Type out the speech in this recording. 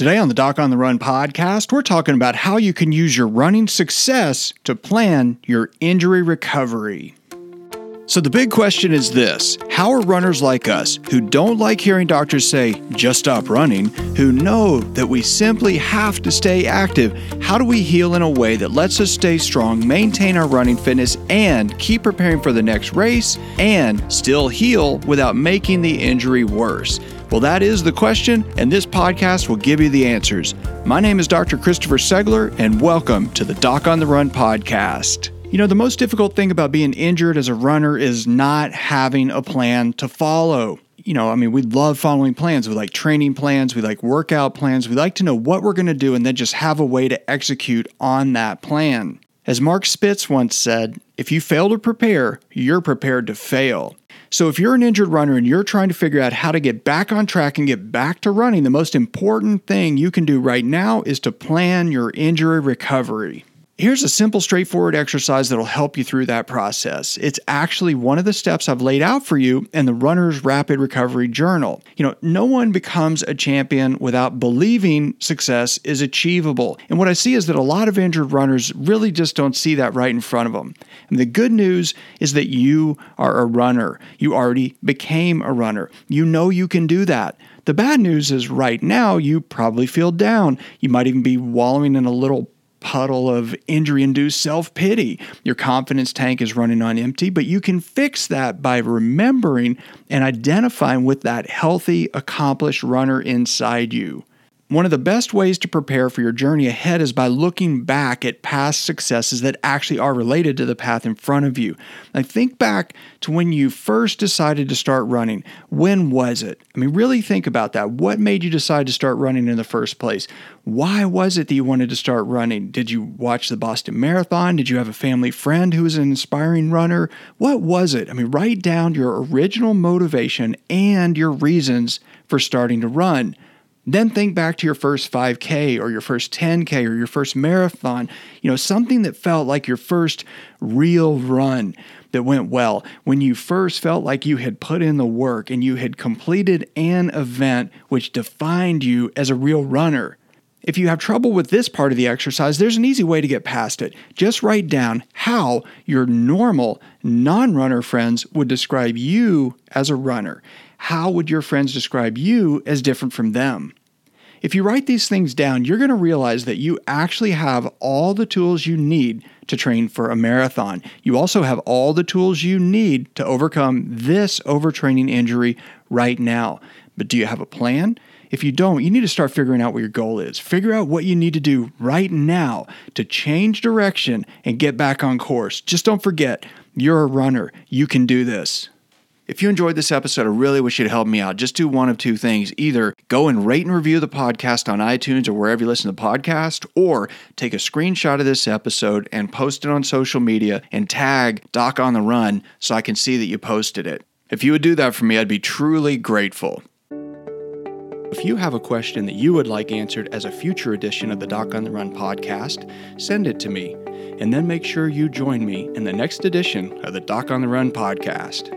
Today on the Doc on the Run podcast, we're talking about how you can use your running success to plan your injury recovery. So, the big question is this How are runners like us, who don't like hearing doctors say, just stop running, who know that we simply have to stay active, how do we heal in a way that lets us stay strong, maintain our running fitness, and keep preparing for the next race, and still heal without making the injury worse? Well, that is the question, and this podcast will give you the answers. My name is Dr. Christopher Segler, and welcome to the Doc on the Run podcast. You know, the most difficult thing about being injured as a runner is not having a plan to follow. You know, I mean, we love following plans. We like training plans, we like workout plans. We like to know what we're going to do and then just have a way to execute on that plan. As Mark Spitz once said, if you fail to prepare, you're prepared to fail. So, if you're an injured runner and you're trying to figure out how to get back on track and get back to running, the most important thing you can do right now is to plan your injury recovery. Here's a simple, straightforward exercise that'll help you through that process. It's actually one of the steps I've laid out for you in the Runner's Rapid Recovery Journal. You know, no one becomes a champion without believing success is achievable. And what I see is that a lot of injured runners really just don't see that right in front of them. And the good news is that you are a runner. You already became a runner. You know you can do that. The bad news is right now you probably feel down. You might even be wallowing in a little puddle of injury induced self pity. Your confidence tank is running on empty, but you can fix that by remembering and identifying with that healthy, accomplished runner inside you. One of the best ways to prepare for your journey ahead is by looking back at past successes that actually are related to the path in front of you. Now, think back to when you first decided to start running. When was it? I mean, really think about that. What made you decide to start running in the first place? Why was it that you wanted to start running? Did you watch the Boston Marathon? Did you have a family friend who was an inspiring runner? What was it? I mean, write down your original motivation and your reasons for starting to run. Then think back to your first 5K or your first 10K or your first marathon, you know, something that felt like your first real run that went well. When you first felt like you had put in the work and you had completed an event which defined you as a real runner. If you have trouble with this part of the exercise, there's an easy way to get past it. Just write down how your normal, non runner friends would describe you as a runner how would your friends describe you as different from them? If you write these things down, you're going to realize that you actually have all the tools you need to train for a marathon. You also have all the tools you need to overcome this overtraining injury right now. But do you have a plan? If you don't, you need to start figuring out what your goal is. Figure out what you need to do right now to change direction and get back on course. Just don't forget, you're a runner. You can do this. If you enjoyed this episode, I really wish you'd help me out. Just do one of two things. Either go and rate and review the podcast on iTunes or wherever you listen to the podcast, or take a screenshot of this episode and post it on social media and tag Doc on the Run so I can see that you posted it. If you would do that for me, I'd be truly grateful. If you have a question that you would like answered as a future edition of the Doc on the Run podcast, send it to me, and then make sure you join me in the next edition of the Doc on the Run podcast.